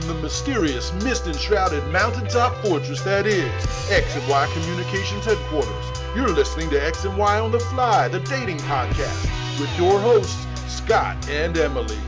Live from the mysterious, mist enshrouded mountaintop fortress that is X and Y Communications headquarters. You're listening to X and Y on the Fly, the dating podcast, with your hosts, Scott and Emily.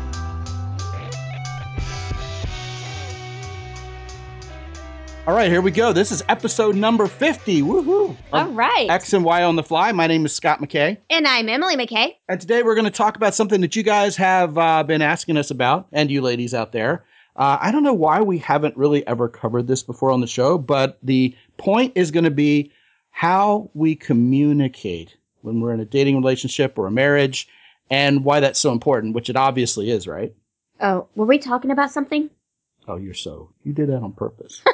All right, here we go. This is episode number 50. Woohoo. All right. X and Y on the fly. My name is Scott McKay. And I'm Emily McKay. And today we're going to talk about something that you guys have uh, been asking us about, and you ladies out there. Uh, I don't know why we haven't really ever covered this before on the show, but the point is going to be how we communicate when we're in a dating relationship or a marriage and why that's so important, which it obviously is, right? Oh, were we talking about something? Oh, you're so, you did that on purpose.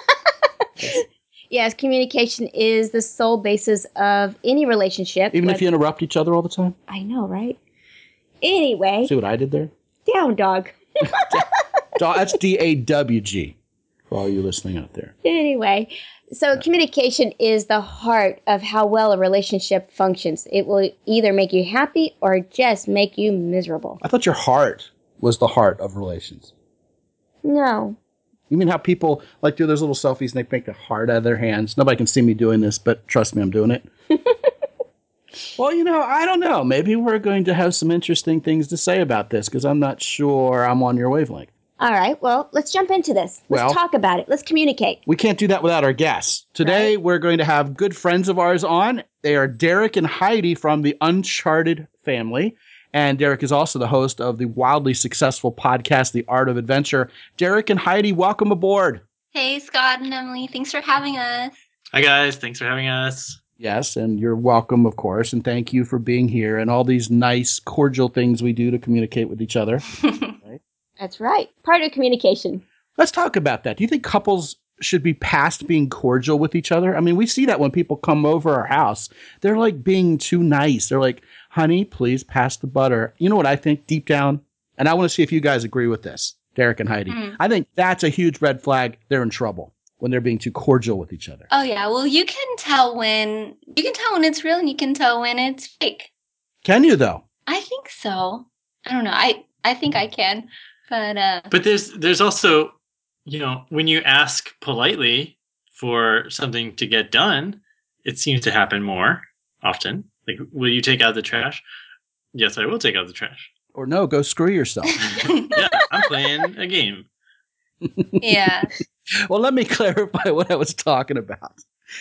Yes, communication is the sole basis of any relationship. Even if you interrupt each other all the time? I know, right? Anyway, See what I did there? down dog. That's D A W G for all you listening out there. Anyway, so communication is the heart of how well a relationship functions. It will either make you happy or just make you miserable. I thought your heart was the heart of relations. No. You mean how people like do those little selfies and they make a heart out of their hands? Nobody can see me doing this, but trust me, I'm doing it. well, you know, I don't know. Maybe we're going to have some interesting things to say about this because I'm not sure I'm on your wavelength. All right, well, let's jump into this. Let's Well- talk about it. Let's communicate. We can't do that without our guests. Today, we're going to have good friends of ours on. They are Derek and Heidi from the Uncharted family. And Derek is also the host of the wildly successful podcast, The Art of Adventure. Derek and Heidi, welcome aboard. Hey, Scott and Emily. Thanks for having us. Hi guys, thanks for having us. Yes, and you're welcome, of course, and thank you for being here and all these nice, cordial things we do to communicate with each other. That's right. Part of communication. Let's talk about that. Do you think couples should be past being cordial with each other? I mean, we see that when people come over our house. They're like being too nice. They're like, honey, please pass the butter. You know what I think deep down? And I want to see if you guys agree with this, Derek and Heidi. Mm. I think that's a huge red flag. They're in trouble when they're being too cordial with each other. oh yeah, well you can tell when you can tell when it's real and you can tell when it's fake. Can you, though? I think so. I don't know. I I think I can. But uh But there's there's also, you know, when you ask politely for something to get done, it seems to happen more often. Like, will you take out the trash? Yes, I will take out the trash. Or no, go screw yourself. Yeah, I'm playing a game. yeah. well, let me clarify what I was talking about.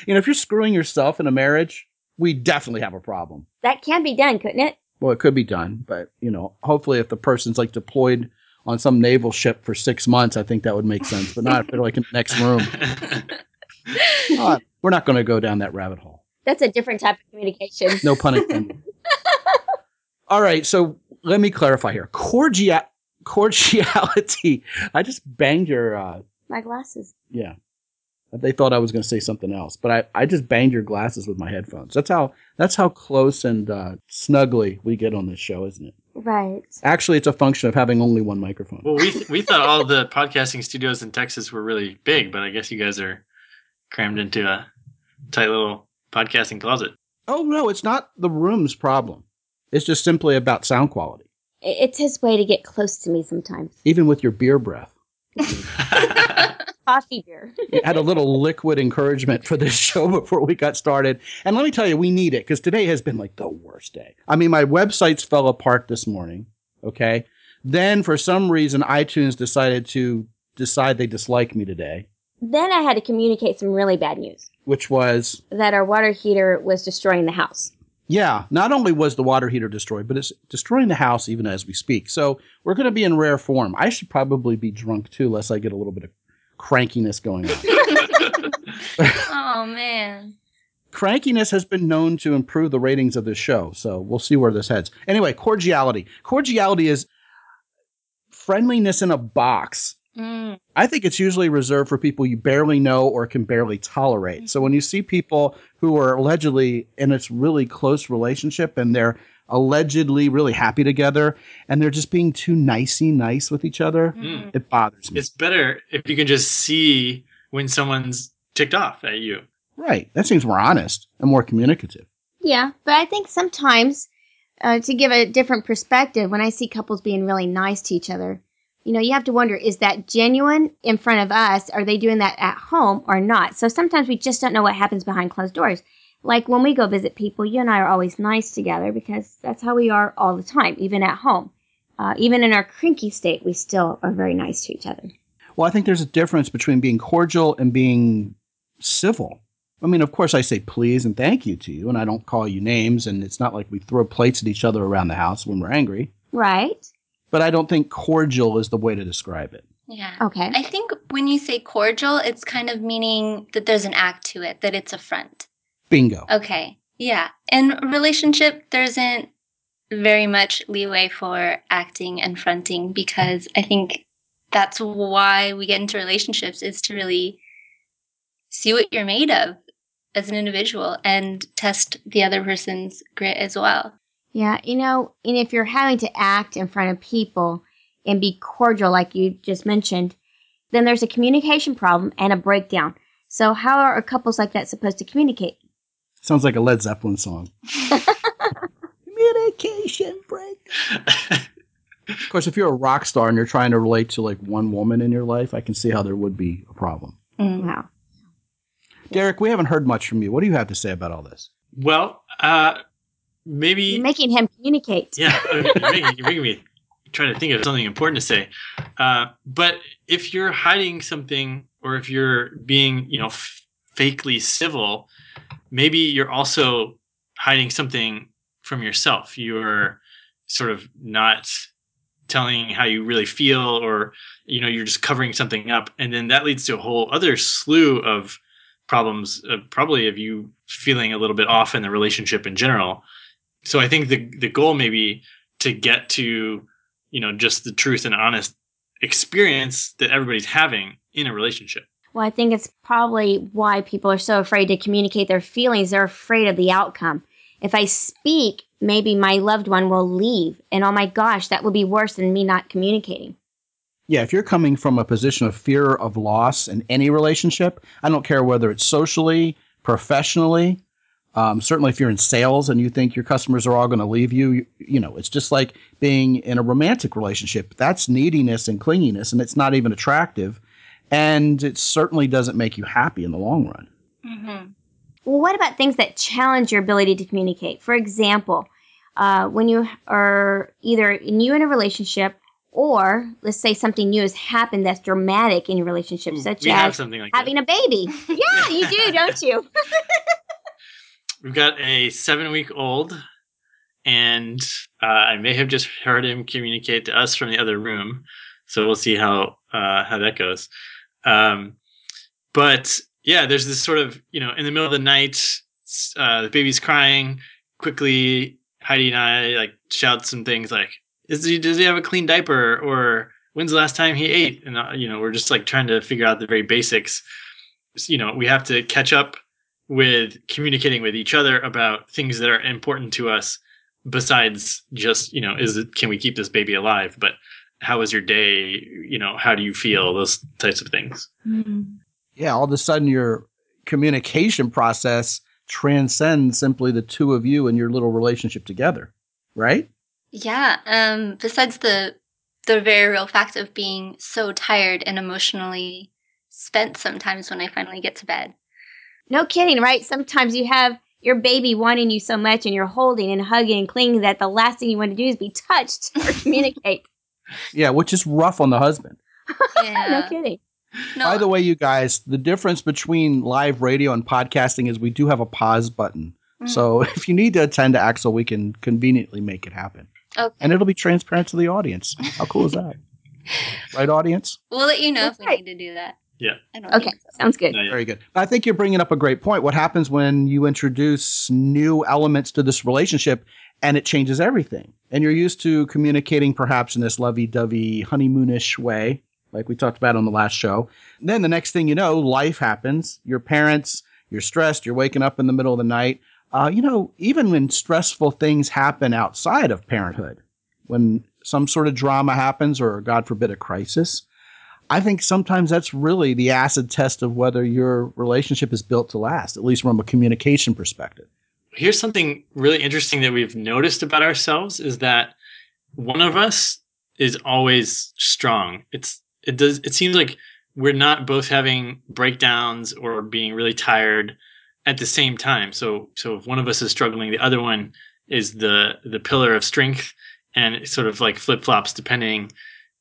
You know, if you're screwing yourself in a marriage, we definitely have a problem. That can be done, couldn't it? Well, it could be done, but you know, hopefully, if the person's like deployed on some naval ship for six months, I think that would make sense. But not if they're like in the next room. We're not going to go down that rabbit hole. That's a different type of communication. No pun intended. All right, so let me clarify here. Cordia- cordiality. I just banged your. Uh, My glasses. yeah. They thought I was going to say something else, but I, I just banged your glasses with my headphones. That's how that's how close and uh, snuggly we get on this show, isn't it? Right. Actually, it's a function of having only one microphone. well, we th- we thought all the podcasting studios in Texas were really big, but I guess you guys are crammed into a tight little podcasting closet. Oh no, it's not the room's problem. It's just simply about sound quality. It's his way to get close to me sometimes. Even with your beer breath, Coffee beer. had a little liquid encouragement for this show before we got started. And let me tell you, we need it because today has been like the worst day. I mean, my websites fell apart this morning. Okay. Then for some reason, iTunes decided to decide they dislike me today, then I had to communicate some really bad news which was that our water heater was destroying the house. Yeah, not only was the water heater destroyed, but it's destroying the house even as we speak. So we're going to be in rare form. I should probably be drunk too, lest I get a little bit of crankiness going on. oh man. Crankiness has been known to improve the ratings of this show, so we'll see where this heads. Anyway, cordiality. Cordiality is friendliness in a box. Mm. I think it's usually reserved for people you barely know or can barely tolerate. So when you see people who are allegedly in a really close relationship and they're allegedly really happy together and they're just being too nicey nice with each other, Mm. it bothers me. It's better if you can just see when someone's ticked off at you. right. That seems more honest and more communicative. Yeah, but I think sometimes uh, to give a different perspective, when I see couples being really nice to each other, you know, you have to wonder is that genuine in front of us? Are they doing that at home or not? So sometimes we just don't know what happens behind closed doors. Like when we go visit people, you and I are always nice together because that's how we are all the time, even at home. Uh, even in our cranky state, we still are very nice to each other. Well, I think there's a difference between being cordial and being civil. I mean, of course, I say please and thank you to you, and I don't call you names, and it's not like we throw plates at each other around the house when we're angry. Right. But I don't think cordial is the way to describe it. Yeah. Okay. I think when you say cordial, it's kind of meaning that there's an act to it, that it's a front. Bingo. Okay. Yeah. In relationship, there isn't very much leeway for acting and fronting because I think that's why we get into relationships is to really see what you're made of as an individual and test the other person's grit as well. Yeah, you know, and if you're having to act in front of people and be cordial, like you just mentioned, then there's a communication problem and a breakdown. So, how are couples like that supposed to communicate? Sounds like a Led Zeppelin song. Communication break. Of course, if you're a rock star and you're trying to relate to like one woman in your life, I can see how there would be a problem. Wow. Derek, we haven't heard much from you. What do you have to say about all this? Well, uh, maybe You're making him communicate. yeah, you're making, you're making me try to think of something important to say. Uh, but if you're hiding something, or if you're being, you know, f- fakely civil, maybe you're also hiding something from yourself. You're sort of not telling how you really feel, or you know, you're just covering something up, and then that leads to a whole other slew of problems. Uh, probably of you feeling a little bit off in the relationship in general. So I think the the goal may be to get to you know just the truth and honest experience that everybody's having in a relationship Well, I think it's probably why people are so afraid to communicate their feelings. They're afraid of the outcome. If I speak, maybe my loved one will leave. And oh my gosh, that would be worse than me not communicating. Yeah, if you're coming from a position of fear of loss in any relationship, I don't care whether it's socially, professionally, um, certainly if you're in sales and you think your customers are all going to leave you, you, you know, it's just like being in a romantic relationship. That's neediness and clinginess, and it's not even attractive. And it certainly doesn't make you happy in the long run. Mm-hmm. Well, what about things that challenge your ability to communicate? For example, uh, when you are either new in a relationship or let's say something new has happened that's dramatic in your relationship, such as something like having a baby. yeah, you do, don't you? we've got a seven week old and uh, i may have just heard him communicate to us from the other room so we'll see how uh, how that goes um, but yeah there's this sort of you know in the middle of the night uh, the baby's crying. Quickly heidi and i like shout some things like is he does he have a clean diaper? Or when's the last time he ate? And uh, you know we're just like trying to figure out the very basics. You know we have to catch up with communicating with each other about things that are important to us besides just you know is it can we keep this baby alive? But how was your day you know how do you feel those types of things Yeah, all of a sudden your communication process transcends simply the two of you and your little relationship together, right? Yeah. Um, besides the the very real fact of being so tired and emotionally spent sometimes when I finally get to bed. No kidding, right? Sometimes you have your baby wanting you so much and you're holding and hugging and clinging that the last thing you want to do is be touched or communicate. Yeah, which is rough on the husband. Yeah. no kidding. No, By the way, you guys, the difference between live radio and podcasting is we do have a pause button. Mhm. So if you need to attend to Axel, we can conveniently make it happen. Okay. And it'll be transparent to the audience. How cool is that? Right, audience? we'll let you know That's if we right. need to do that. Yeah. I don't Okay, so. sounds good. Very good. I think you're bringing up a great point. What happens when you introduce new elements to this relationship and it changes everything? And you're used to communicating perhaps in this lovey dovey, honeymoonish way, like we talked about on the last show. then the next thing you know, life happens. Your parents, you're stressed, you're waking up in the middle of the night. Uh, you know, even when stressful things happen outside of parenthood, when some sort of drama happens or, God forbid, a crisis, I think sometimes that's really the acid test of whether your relationship is built to last, at least from a communication perspective. Here's something really interesting that we've noticed about ourselves is that one of us is always strong. It's it does it seems like we're not both having breakdowns or being really tired at the same time. So so if one of us is struggling, the other one is the the pillar of strength and it sort of like flip flops depending.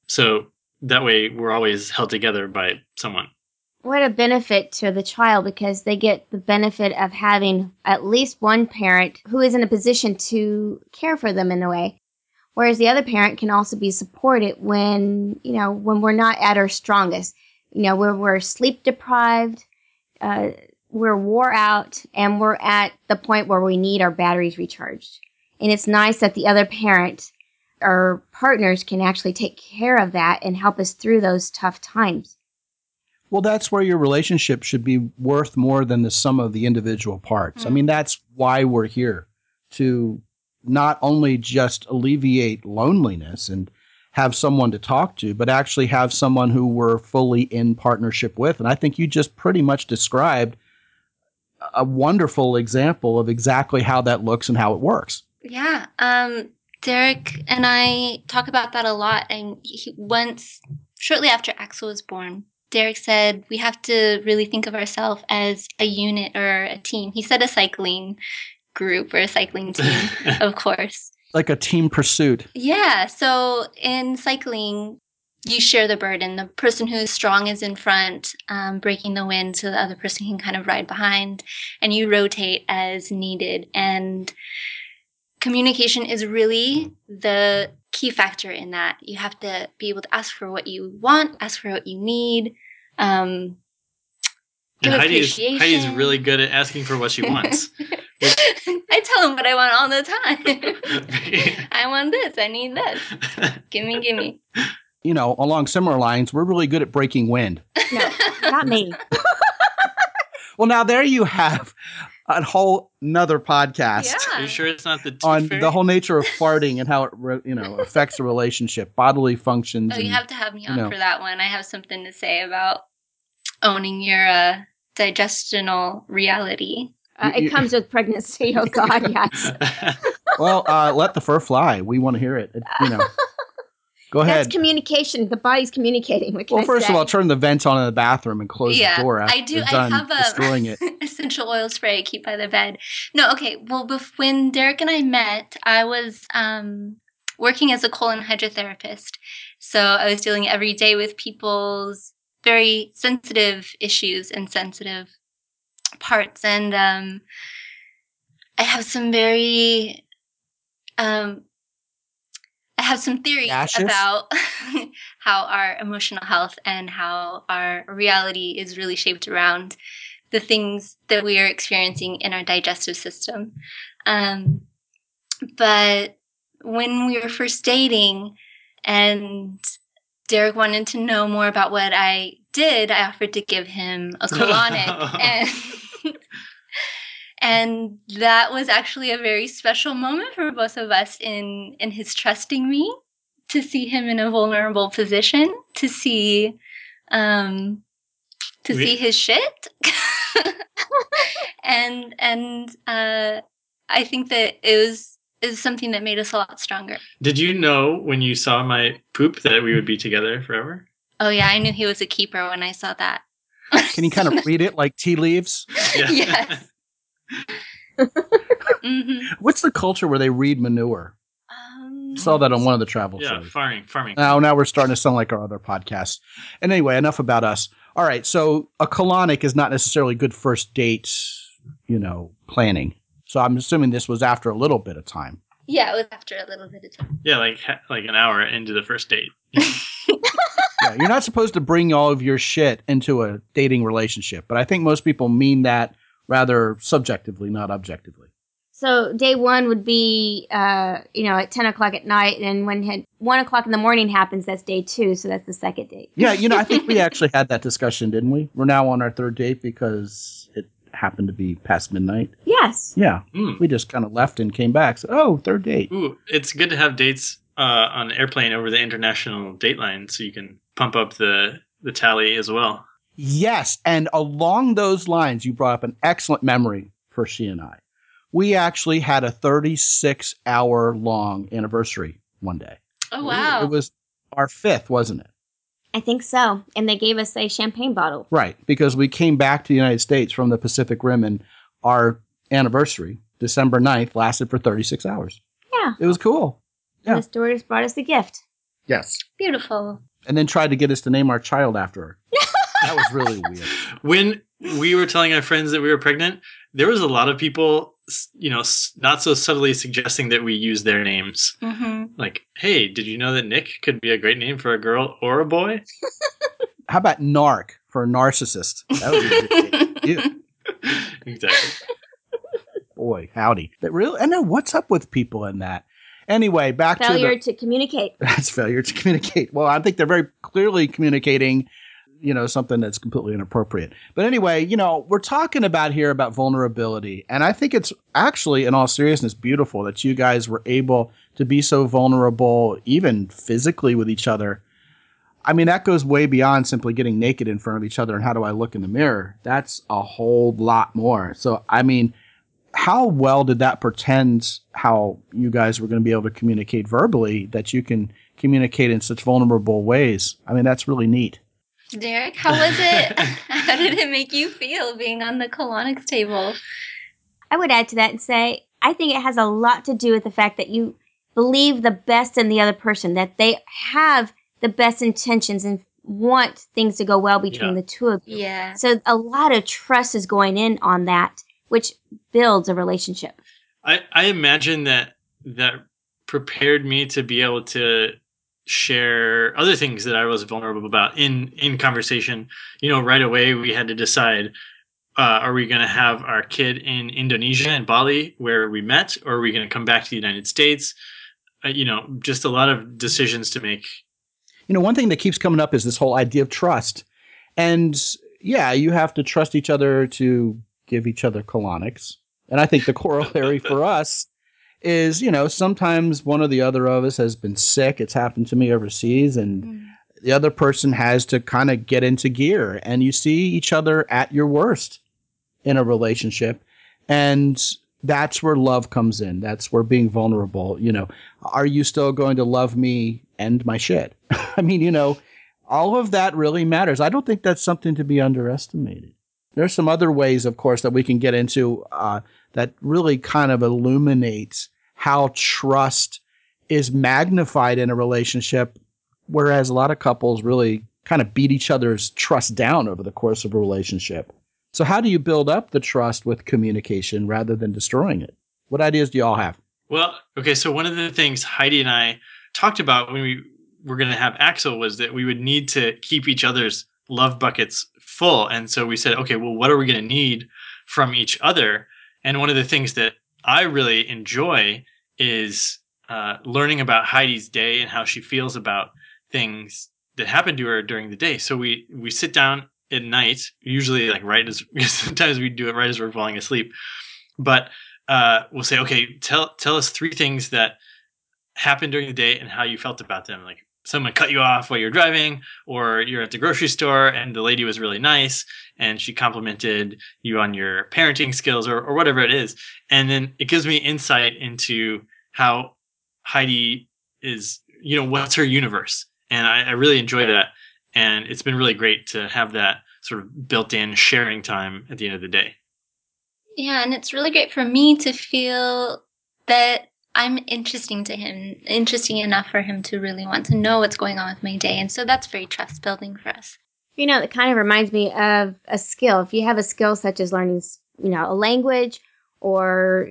So that way we're always held together by someone. What a benefit to the child because they get the benefit of having at least one parent who is in a position to care for them in a way. Whereas the other parent can also be supported when, you know, when we're not at our strongest, you know, where we're sleep deprived, uh, we're wore out, and we're at the point where we need our batteries recharged. And it's nice that the other parent or partners can actually take care of that and help us through those tough times. Well, that's where your relationship should be worth more than the sum of the individual parts. Mm-hmm. I mean, that's why we're here to not only just alleviate loneliness and have someone to talk to, but actually have someone who we're fully in partnership with. And I think you just pretty much described a wonderful example of exactly how that looks and how it works. Yeah. Um, Derek and I talk about that a lot. And he, once, shortly after Axel was born, Derek said we have to really think of ourselves as a unit or a team. He said a cycling group or a cycling team, of course. Like a team pursuit. Yeah. So in cycling, you share the burden. The person who's strong is in front, um, breaking the wind so the other person can kind of ride behind, and you rotate as needed. And communication is really the key factor in that. You have to be able to ask for what you want, ask for what you need. Um, and Heidi is, Heidi is really good at asking for what she wants. I tell him what I want all the time. I want this. I need this. Gimme, gimme. You know, along similar lines, we're really good at breaking wind. No, not me. well, now there you have a whole another podcast. Yeah. Are you sure it's not the on fairy? the whole nature of farting and how it re, you know affects a relationship, bodily functions. Oh, and, you have to have me on you know. for that one. I have something to say about owning your uh, digestional reality. Uh, it comes with pregnancy. Oh God, yes. well, uh, let the fur fly. We want to hear it. You know. Go ahead. That's communication. The body's communicating. With the. Well, first of all, turn the vents on in the bathroom and close yeah, the door. I do. I have a destroying it. essential oil spray I keep by the bed. No, okay. Well, when Derek and I met, I was um, working as a colon hydrotherapist. So I was dealing every day with people's very sensitive issues and sensitive parts, and um, I have some very um, I have some theories Gaseous? about how our emotional health and how our reality is really shaped around the things that we are experiencing in our digestive system. Um, but when we were first dating and Derek wanted to know more about what I did, I offered to give him a colonic and and that was actually a very special moment for both of us in in his trusting me to see him in a vulnerable position to see um to we- see his shit. And and uh i think that it was is something that made us a lot stronger. Did you know when you saw my poop that we would be together forever? Oh yeah i knew he was a keeper when i saw that. Can you kind of read it like tea leaves? Yeah. yes mm-hmm. What's the culture where they read manure? Um, Saw that on one of the travel shows. yeah, shows. farming, farming. Now, now we're starting to sound like our other podcasts. And anyway, enough about us. All right, so a colonic is not necessarily good first date, you know, planning. So I'm assuming this was after a little bit of time. Yeah, it was after a little bit of time. Yeah, like like an hour into the first date. yeah, you're not supposed to bring all of your shit into a dating relationship, but I think most people mean that rather subjectively, not objectively. So day one would be, uh, you know, at ten o'clock at night, and when had, one o'clock in the morning happens, that's day two. So that's the second date. Yeah, you know, I think we actually had that discussion, didn't we? We're now on our third date because it happened to be past midnight. Yes. Yeah, mm. we just kind of left and came back. So, oh, third date. Ooh, it's good to have dates uh, on the airplane over the international dateline, so you can pump up the the tally as well. Yes. And along those lines, you brought up an excellent memory for she and I. We actually had a 36 hour long anniversary one day. Oh, wow. It was our fifth, wasn't it? I think so. And they gave us a champagne bottle. Right, because we came back to the United States from the Pacific Rim and our anniversary, December 9th, lasted for 36 hours. Yeah. It was cool. Yeah. And the stewardess brought us a gift. Yes. Beautiful. And then tried to get us to name our child after her. That was really weird. When we were telling our friends that we were pregnant, there was a lot of people, you know, not so subtly suggesting that we use their names. Mm-hmm. Like, hey, did you know that Nick could be a great name for a girl or a boy? How about narc for a narcissist? That would be a good name. Exactly. Boy, howdy. That really, I know what's up with people in that. Anyway, back Failure to failure to communicate. that's failure to communicate. Well, I think they're very clearly communicating, you know, something that's completely inappropriate. But anyway, you know, we're talking about here about vulnerability, and I think it's actually, in all seriousness, beautiful that you guys were able to be so vulnerable, even physically with each other. I mean, that goes way beyond simply getting naked in front of each other and how do I look in the mirror. That's a whole lot more. So, I mean, how well did that pretend how you guys were going to be able to communicate verbally that you can communicate in such vulnerable ways? I mean, that's really neat. Derek, how was it? how did it make you feel being on the colonics table? I would add to that and say, I think it has a lot to do with the fact that you believe the best in the other person, that they have the best intentions and want things to go well between Yeah. the two of you. Yeah. So a lot of trust is going in on that, which builds a relationship. I, I imagine that that prepared me to be able to share other things that I was vulnerable about in in conversation. You know, right away we had to decide: uh, are we going to have our kid in Indonesia and Bali, where we met, or are we going to come back to the United States? Uh, you know, just a lot of decisions to make. You know, one thing that keeps coming up is this whole idea of trust. And yeah, you have to trust each other to give each other colonics. And I think the corollary for us is, you know, sometimes one or the other of us has been sick. It's happened to me overseas, and the other person has to kind of get into gear. And you see each other at your worst in a relationship. And that's where love comes in. That's where being vulnerable, you know, are you still going to love me and my shit? I mean, you know, all of that really matters. I don't think that's something to be underestimated. There's some other ways, of course, that we can get into uh, that really kind of illuminates how trust is magnified in a relationship, whereas a lot of couples really kind of beat each other's trust down over the course of a relationship. So, how do you build up the trust with communication rather than destroying it? What ideas do you all have? Well, okay, so one of the things Heidi and I talked about when we were going to have Axel was that we would need to keep each other's love buckets full. And so we said, okay, well, what are we going to need from each other? And one of the things that I really enjoy is uh, learning about Heidi's day and how she feels about things that happen to her during the day. So we we sit down at night, usually like right as sometimes we do it right as we're falling asleep, but uh, we'll say, okay, tell tell us three things that happened during the day and how you felt about them. Like someone cut you off while you're driving, or you're at the grocery store and the lady was really nice and she complimented you on your parenting skills or, or whatever it is. And then it gives me insight into how Heidi is, you know, what's her universe. And I, I really enjoy that. And it's been really great to have that sort of built in sharing time at the end of the day. Yeah, and it's really great for me to feel that I'm interesting to him, interesting enough for him to really want to know what's going on with my day. And so that's very trust building for us. You know, it kind of reminds me of a skill. If you have a skill such as learning, you know, a language or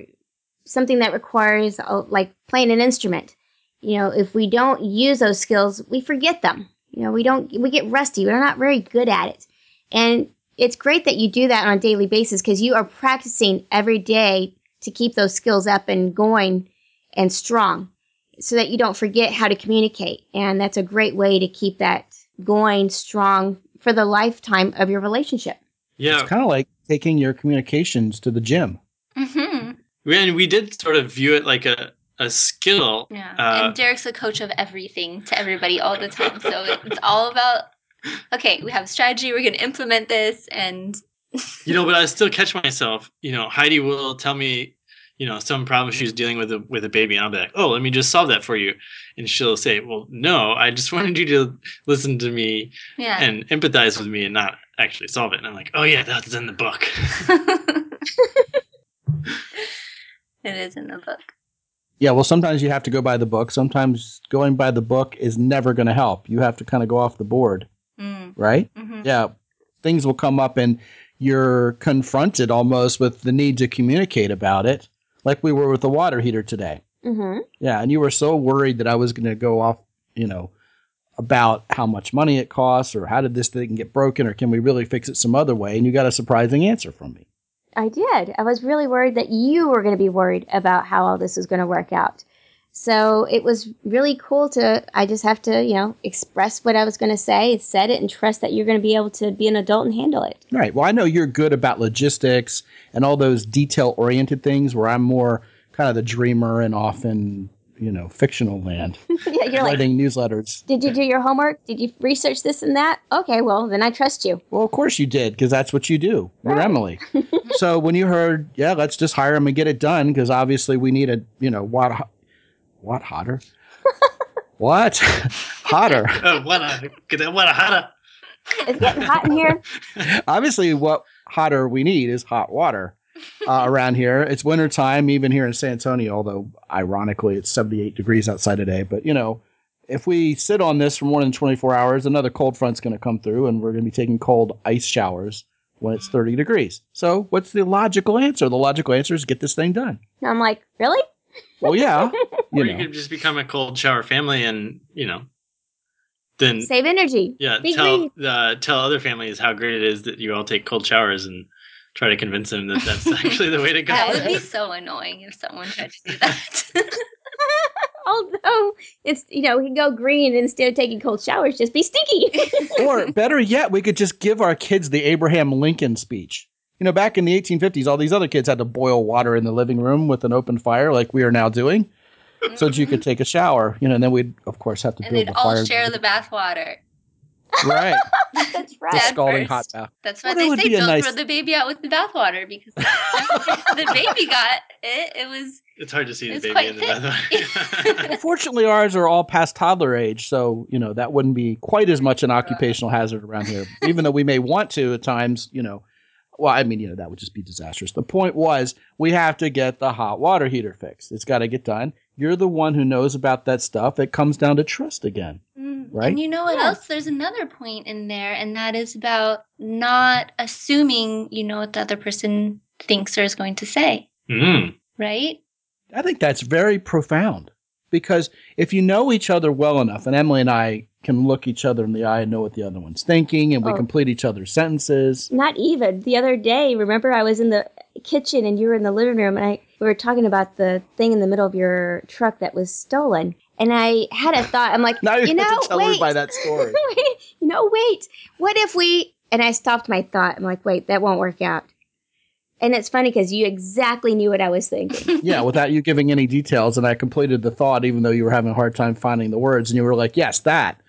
something that requires uh, like playing an instrument, you know, if we don't use those skills, we forget them. You know, we don't, we get rusty. We're not very good at it. And it's great that you do that on a daily basis because you are practicing every day to keep those skills up and going and strong so that you don't forget how to communicate. And that's a great way to keep that going strong for the lifetime of your relationship. Yeah. It's kind of like taking your communications to the gym. Mm-hmm. And we did sort of view it like a, a skill. Yeah. Uh, and Derek's a coach of everything to everybody all the time. So it's all about, okay, we have a strategy, we're going to implement this. And you know, but I still catch myself. You know, Heidi will tell me, you know some problem she's dealing with a, with a baby, and I'll be like, "Oh, let me just solve that for you," and she'll say, "Well, no, I just wanted you to listen to me Yeah. and empathize with me and not actually solve it." And I'm like, "Oh yeah, that's in the book." it is in the book. Yeah, well, sometimes you have to go by the book. Sometimes going by the book is never going to help. You have to kind of go off the board, Mm. right? hmm Yeah, things will come up and you're confronted almost with the need to communicate about it, like we were with the water heater today. Mm-hmm. Yeah, and you were so worried that I was going to go off, you know, about how much money it costs or how did this thing get broken or can we really fix it some other way? And you got a surprising answer from me. I did. I was really worried that you were going to be worried about how all this was going to work out. So it was really cool to, I just have to, you know, express what I was going to say, said it, and trust that you're going to be able to be an adult and handle it. Right. Well, I know you're good about logistics and all those detail oriented things where I'm more kind of the dreamer and often, you know, fictional land, yeah, you're like, writing newsletters. did you do your homework? Did you research this and that? Okay, well, then I trust you. Well, of course you did, because that's what you do. You're Right. Emily. so when you heard, yeah, let's just hire him and get it done, because obviously we need a, you know, what, what hotter? what hotter? oh, what a what a hotta! It's getting hot in here. obviously, what hotter we need is hot water uh, around here. It's wintertime, even here in San Antonio, although ironically it's 78 degrees outside today. But, you know, if we sit on this for more than 24 hours, another cold front's going to come through and we're going to be taking cold ice showers when it's 30 degrees. So, what's the logical answer? The logical answer is get this thing done. And I'm like, really? Well, yeah, you or you could just become a cold shower family, and you know, then Save energy. yeah, Be tell uh, tell other families how great it is that you all take cold showers, and try to convince them that that's actually the way to go. That would be so annoying if someone tried to do that. Although it's, you know, we can go green instead of taking cold showers, just be stinky. or better yet, we could just give our kids the Abraham Lincoln speech. You know, back in the 1850s, all these other kids had to boil water in the living room with an open fire, like we are now doing, so that you could take a shower. You know, and then we'd, of course, have to and build they'd the all fire. share the bath water. right, That's the right. Dad scalding hot bath. That's Well, why that would they say be don't nice- throw the baby out with the bathwater because the baby got it. It was It's hard to see the baby quite in the bathroom. Fortunately, ours are all past toddler age, so you know that wouldn't be quite as much an occupational hazard around here. Even though we may want to at times, you know. Well, I mean, you know, that would just be disastrous. The point was, we have to get the hot water heater fixed. It's got to get done. You're the one who knows about that stuff. It comes down to trust again. Mm, Right? And you know what Yeah. else? There's another point in there, and that is about not assuming you know what the other person thinks or is going to say, Mm. right? I think that's very profound because if you know each other well enough, and Emily and I can look each other in the eye and know what the other one's thinking, and we Oh. complete each other's sentences. Not even. The other day, remember I was in the kitchen and you were in the living room and I we were talking about the thing in the middle of your truck that was stolen. And I had a thought. I'm like, Now you, you know, to tell wait. everybody that story. you know, wait. What if we? And I stopped my thought. I'm like, wait, that won't work out. And it's funny because you exactly knew what I was thinking. yeah, without you giving any details, and I completed the thought, even though you were having a hard time finding the words, and you were like, "Yes, that."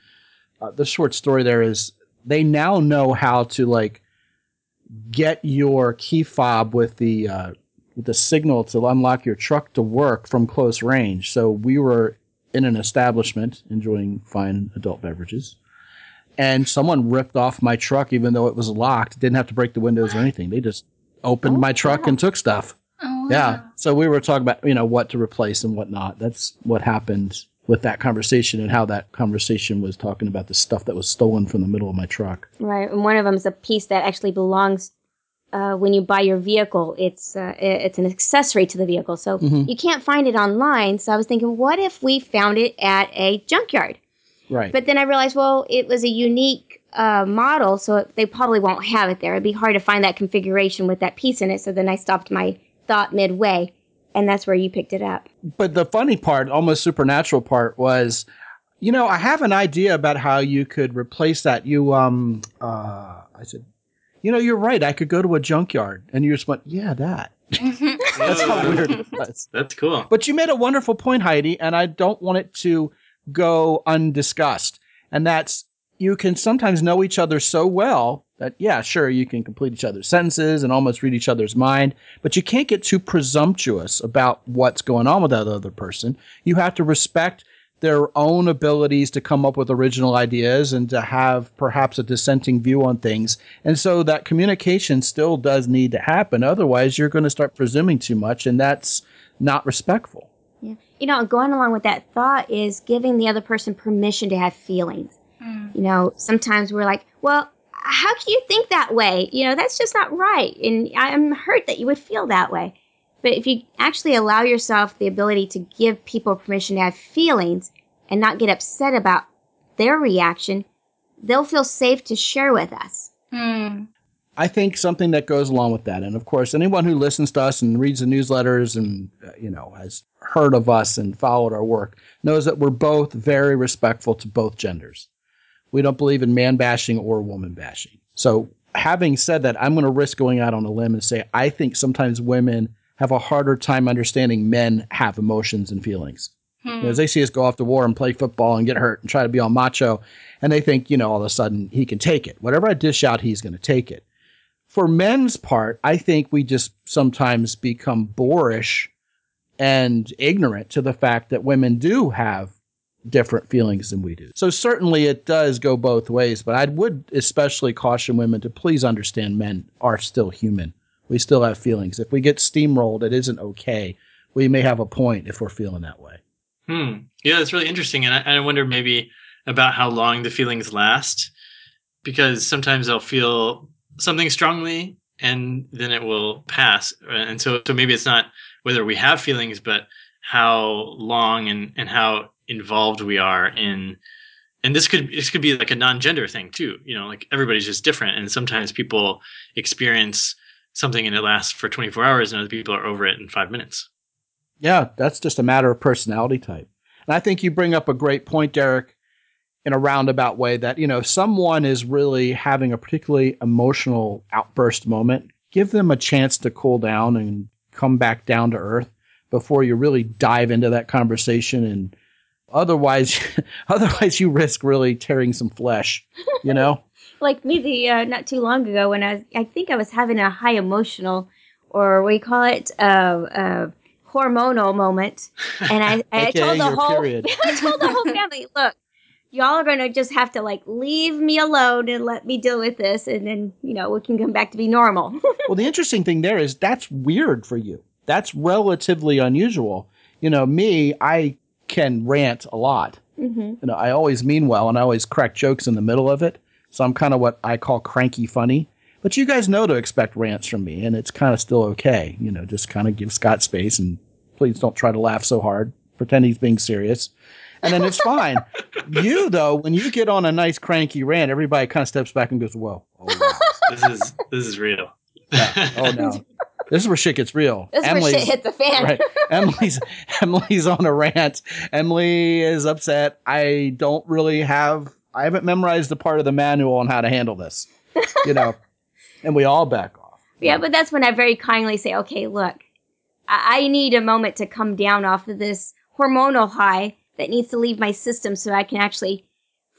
Uh, the short story there is they now know how to like get your key fob with the uh, with the signal to unlock your truck to work from close range. So we were in an establishment enjoying fine adult beverages. And someone ripped off my truck, even though it was locked. Didn't have to break the windows or anything. They just opened Oh, my truck wow. and took stuff. Oh, Yeah. wow. So we were talking about, you know, what to replace and what not. That's what happened with that conversation and how that conversation was talking about the stuff that was stolen from the middle of my truck. right. And one of them is a piece that actually belongs uh, when you buy your vehicle. It's uh, it's an accessory to the vehicle, so Mhm. you can't find it online. So I was thinking, what if we found it at a junkyard? Right. But then I realized, well, it was a unique uh, model, so they probably won't have it there. It'd be hard to find that configuration with that piece in it. So then I stopped my thought midway, and that's where you picked it up. but the funny part, almost supernatural part was, you know, I have an idea about how you could replace that. You, um, uh, I said, you know, you're right. I could go to a junkyard. And you just went, yeah, that. That's how weird it was. That's cool. But you made a wonderful point, Heidi, and I don't want it to go undiscussed. And that's you can sometimes know each other so well that, yeah, sure, you can complete each other's sentences and almost read each other's mind, but you can't get too presumptuous about what's going on with that other person. You have to respect their own abilities to come up with original ideas and to have perhaps a dissenting view on things. And so that communication still does need to happen. Otherwise, you're going to start presuming too much, and that's not respectful. Yeah. You know, going along with that thought is giving the other person permission to have feelings. Mm. You know, sometimes we're like, well, how can you think that way? You know, that's just not right. And I'm hurt that you would feel that way. But if you actually allow yourself the ability to give people permission to have feelings and not get upset about their reaction, they'll feel safe to share with us. Mm. I think something that goes along with that, and of course, anyone who listens to us and reads the newsletters and uh, you know has heard of us and followed our work knows that we're both very respectful to both genders. We don't believe in man bashing or woman bashing. So, having said that, I'm going to risk going out on a limb and say I think sometimes women have a harder time understanding men have emotions and feelings. Hmm. You know, as they see us go off to war and play football and get hurt and try to be all macho, and they think, you know, all of a sudden he can take it. Whatever I dish out, he's going to take it. For men's part, I think we just sometimes become boorish and ignorant to the fact that women do have different feelings than we do. So certainly it does go both ways, but I would especially caution women to please understand men are still human. We still have feelings. If we get steamrolled, it isn't okay. We may have a point if we're feeling that way. Hmm. Yeah, that's really interesting. And I, I wonder maybe about how long the feelings last because sometimes I'll feel something strongly and then it will pass. And so, so maybe it's not whether we have feelings, but how long and, and how involved we are in and this could this could be like a non-gender thing too you know like everybody's just different. And sometimes people experience something and it lasts for 24 hours and other people are over it in five minutes. Yeah that's just a matter of personality type. And i think you bring up a great point derek in a roundabout way that you know someone is really having a particularly emotional outburst moment. Give them a chance to cool down and come back down to earth before you really dive into that conversation and Otherwise, otherwise you risk really tearing some flesh, you know? like me, the uh, not too long ago when I was, I think I was having a high emotional, or we call it, uh, uh, hormonal moment, and I, I told the whole, I told the whole family, look, y'all are going to just have to like leave me alone and let me deal with this, and then you know we can come back to be normal. well, the interesting thing there is that's weird for you. That's relatively unusual. You know, me, I can rant a lot. Mm-hmm. You know, I always mean well, and I always crack jokes in the middle of it. So I'm kind of what I call cranky funny. But you guys know to expect rants from me, and it's kind of still okay. You know, just kind of give Scott space, and please don't try to laugh so hard. Pretend he's being serious, and then it's fine. you though, when you get on a nice cranky rant, everybody kind of steps back and goes, "Whoa, oh, wow. this is this is real." Yeah. Oh no. This is where shit gets real. This is Emily's, where shit hits the fan. right. Emily's Emily's on a rant. Emily is upset. I don't really have. I haven't memorized the part of the manual on how to handle this. You know, and we all back off. Yeah, but that's when I very kindly say, "Okay, look, I, I need a moment to come down off of this hormonal high that needs to leave my system so I can actually."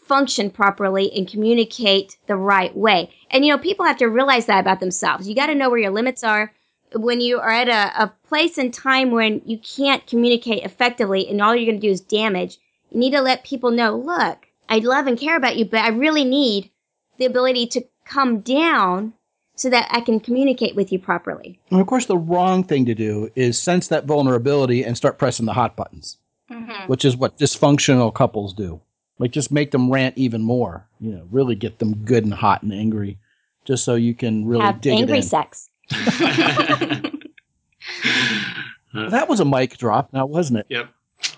Function properly and communicate the right way. And you know, people have to realize that about themselves. You got to know where your limits are when you are at a, a place and time when you can't communicate effectively and all you're going to do is damage, you need to let people know, look, I love and care about you, but I really need the ability to come down so that I can communicate with you properly. And of course, the wrong thing to do is sense that vulnerability and start pressing the hot buttons, mm-hmm. which is what dysfunctional couples do. Like, just make them rant even more, you know, really get them good and hot and angry, just so you can really Have dig angry it in. sex. that was a mic drop now, wasn't it? Yep.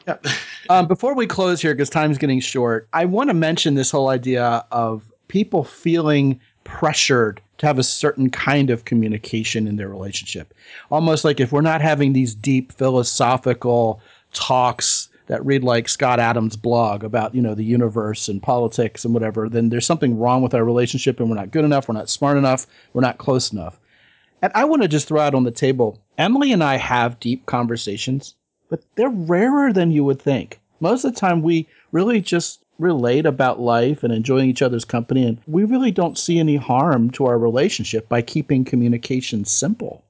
Yep. Um, before we close here, because time's getting short, I want to mention this whole idea of people feeling pressured to have a certain kind of communication in their relationship. Almost like if we're not having these deep philosophical talks that read like Scott Adams' blog about, you know, the universe and politics and whatever, then there's something wrong with our relationship and we're not good enough, we're not smart enough, we're not close enough. And I want to just throw out on the table Emily and I have deep conversations, but they're rarer than you would think. Most of the time, we really just relate about life and enjoying each other's company. And we really don't see any harm to our relationship by keeping communication simple,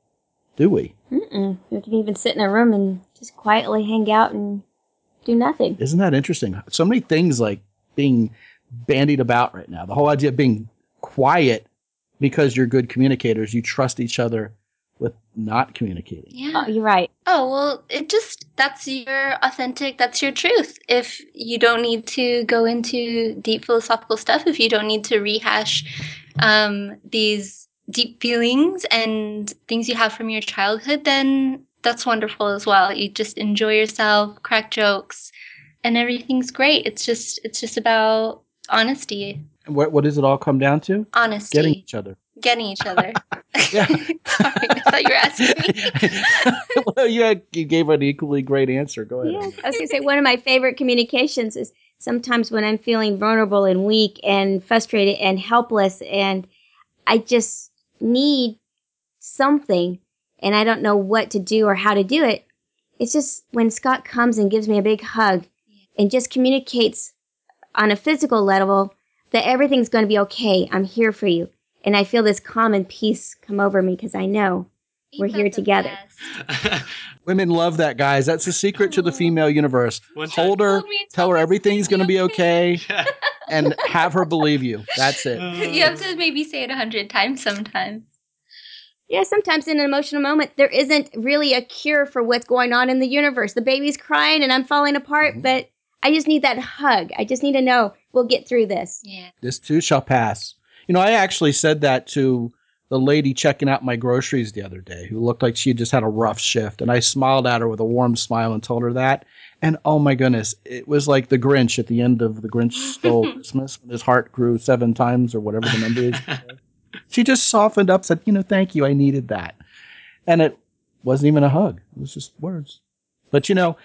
do we? Mm-mm. You can even sit in a room and just quietly hang out and do nothing. Isn't that interesting? So many things like being bandied about right now. The whole idea of being quiet because you're good communicators, you trust each other with not communicating. Yeah. Oh, you're right. Oh, well, it just, that's your authentic, that's your truth. If you don't need to go into deep philosophical stuff, if you don't need to rehash um, these deep feelings and things you have from your childhood, then that's wonderful as well. You just enjoy yourself, crack jokes, and everything's great. It's just, it's just about honesty. What, what does it all come down to? Honesty. Getting each other. Getting each other. Yeah. Sorry, I thought you were asking me. well, you, had, you gave an equally great answer. Go ahead. Yes, I was going to say one of my favorite communications is sometimes when I'm feeling vulnerable and weak and frustrated and helpless, and I just need something and I don't know what to do or how to do it. It's just when Scott comes and gives me a big hug and just communicates on a physical level that everything's going to be okay. I'm here for you. And I feel this calm and peace come over me because I know We're here together. Women love that, guys. That's the secret to the female universe. One Hold her, Hold me and tell her everything's going to be okay, and have her believe you. That's it. you have to maybe say it a hundred times sometimes. Yeah, sometimes in an emotional moment, there isn't really a cure for what's going on in the universe. The baby's crying and I'm falling apart, Mm-hmm. but I just need that hug. I just need to know we'll get through this. Yeah. This too shall pass. You know, I actually said that to the lady checking out my groceries the other day who looked like she had just had a rough shift. And I smiled at her with a warm smile and told her that. And oh my goodness, it was like the Grinch at the end of The Grinch Stole Christmas when his heart grew seven times or whatever the number is. she just softened up, said, You know, thank you. I needed that. And it wasn't even a hug, it was just words. But you know,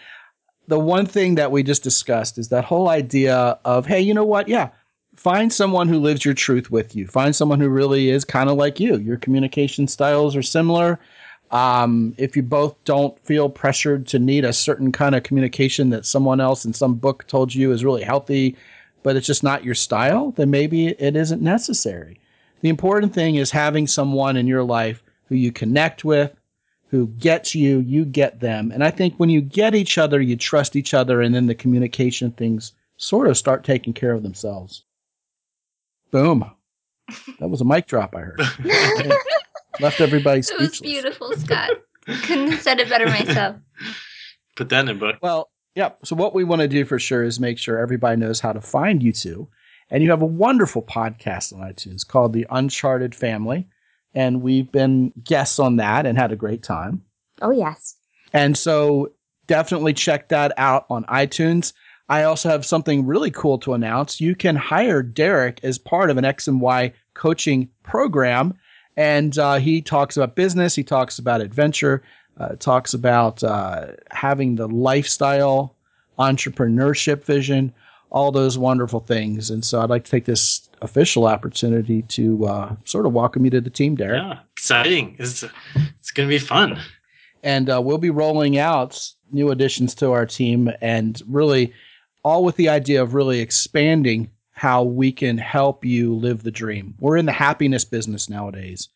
the one thing that we just discussed is that whole idea of, hey, you know what? Yeah, find someone who lives your truth with you. Find someone who really is kind of like you. Your communication styles are similar. Um, if you both don't feel pressured to need a certain kind of communication that someone else in some book told you is really healthy, but it's just not your style, then maybe it isn't necessary. The important thing is having someone in your life who you connect with, who gets you, you get them. And I think when you get each other, you trust each other, and then the communication things sort of start taking care of themselves. Boom. That was a mic drop I heard. Left everybody speechless. It was beautiful, Scott. Couldn't have said it better myself. Put that in a book. Well, yeah. So what we want to do for sure is make sure everybody knows how to find you two. And you have a wonderful podcast on iTunes called The Uncharted Family. And we've been guests on that and had a great time. Oh, yes. And so definitely check that out on iTunes. I also have something really cool to announce. You can hire Derek as part of an X and Y coaching program. And uh, he talks about business, he talks about adventure, uh, talks about uh, having the lifestyle, entrepreneurship vision, all those wonderful things. And so I'd like to take this official opportunity to uh, sort of welcome you to the team, Derek Yeah, exciting. It's it's gonna be fun. and uh, we'll be rolling out new additions to our team and really all with the idea of really expanding how we can help you live the dream. We're in the happiness business nowadays.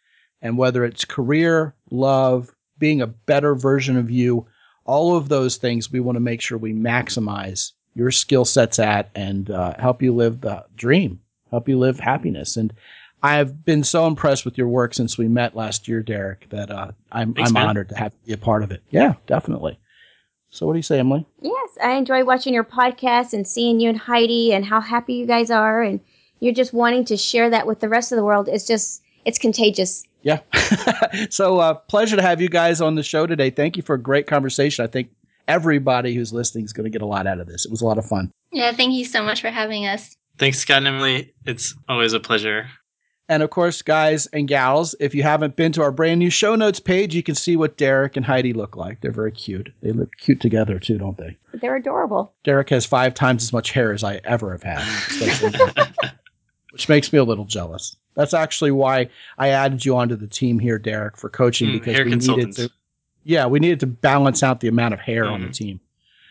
And whether it's career, love, being a better version of you, all of those things we want to make sure we maximize your skill sets at and uh, help you live the dream, help you live happiness. And I've been so impressed with your work since we met last year, Derek, that uh, I'm, Thanks, I'm honored to have be a part of it. Yeah, definitely. So, what do you say, Emily? Yes, I enjoy watching your podcast and seeing you and Heidi and how happy you guys are. And you're just wanting to share that with the rest of the world. It's just, it's contagious. Yeah. so, uh, pleasure to have you guys on the show today. Thank you for a great conversation. I think everybody who's listening is going to get a lot out of this. It was a lot of fun. Yeah, thank you so much for having us. Thanks, Scott and Emily. It's always a pleasure. And of course, guys and gals, if you haven't been to our brand new show notes page, you can see what Derek and Heidi look like. They're very cute. They look cute together too, don't they? They're adorable. Derek has five times as much hair as I ever have had, which makes me a little jealous. That's actually why I added you onto the team here, Derek, for coaching Mm, because hair we needed to. Yeah, we needed to balance out the amount of hair on the Mhm. team.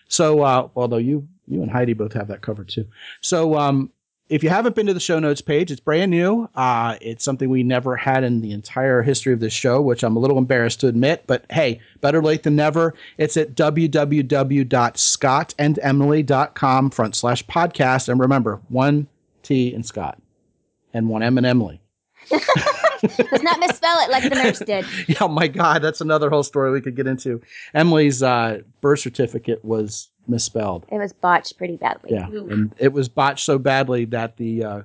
So, uh, although you You and Heidi both have that covered too. So, um, if you haven't been to the show notes page, it's brand new. Uh, it's something we never had in the entire history of this show, which I'm a little embarrassed to admit, but hey, better late than never. It's at www.scottandemily.com front slash podcast. And remember, one T in Scott and one M in Emily. Let's not misspell it like the nurse did. yeah, my God, that's another whole story we could get into. Emily's uh, birth certificate was misspelled. It was botched pretty badly. Yeah, Oof. and it was botched so badly that the uh,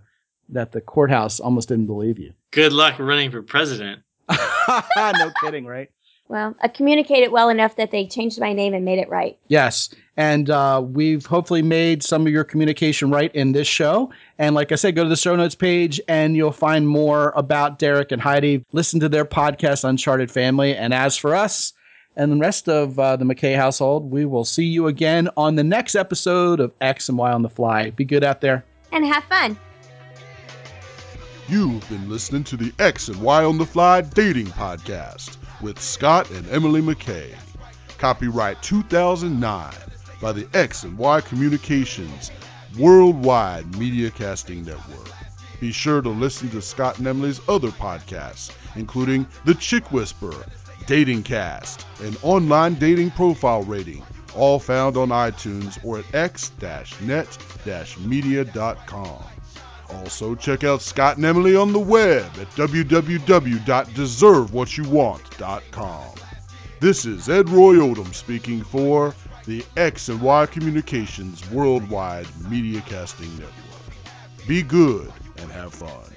that the courthouse almost didn't believe you. Good luck running for president. no kidding, right? Well, I communicated well enough that they changed my name and made it right. Yes, and uh, we've hopefully made some of your communication right in this show. And like I said, go to the show notes page and you'll find more about Derek and Heidi. Listen to their podcast, Uncharted Family. And as for us and the rest of uh, the McKay household, we will see you again on the next episode of X and Y on the Fly. Be good out there. And have fun. You've been listening to the X and Y on the Fly Dating Podcast with Scott and Emily McKay. Copyright 2009 by the X and Y Communications Worldwide Media Casting Network. Be sure to listen to Scott and Emily's other podcasts, including The Chick Whisperer, Dating Cast, and Online Dating Profile Rating, all found on iTunes or at x-net-media.com. Also, check out Scott and Emily on the web at www.deservewhatyouwant.com. This is Ed Roy Odom speaking for the X and Y Communications Worldwide Media Casting Network. Be good and have fun.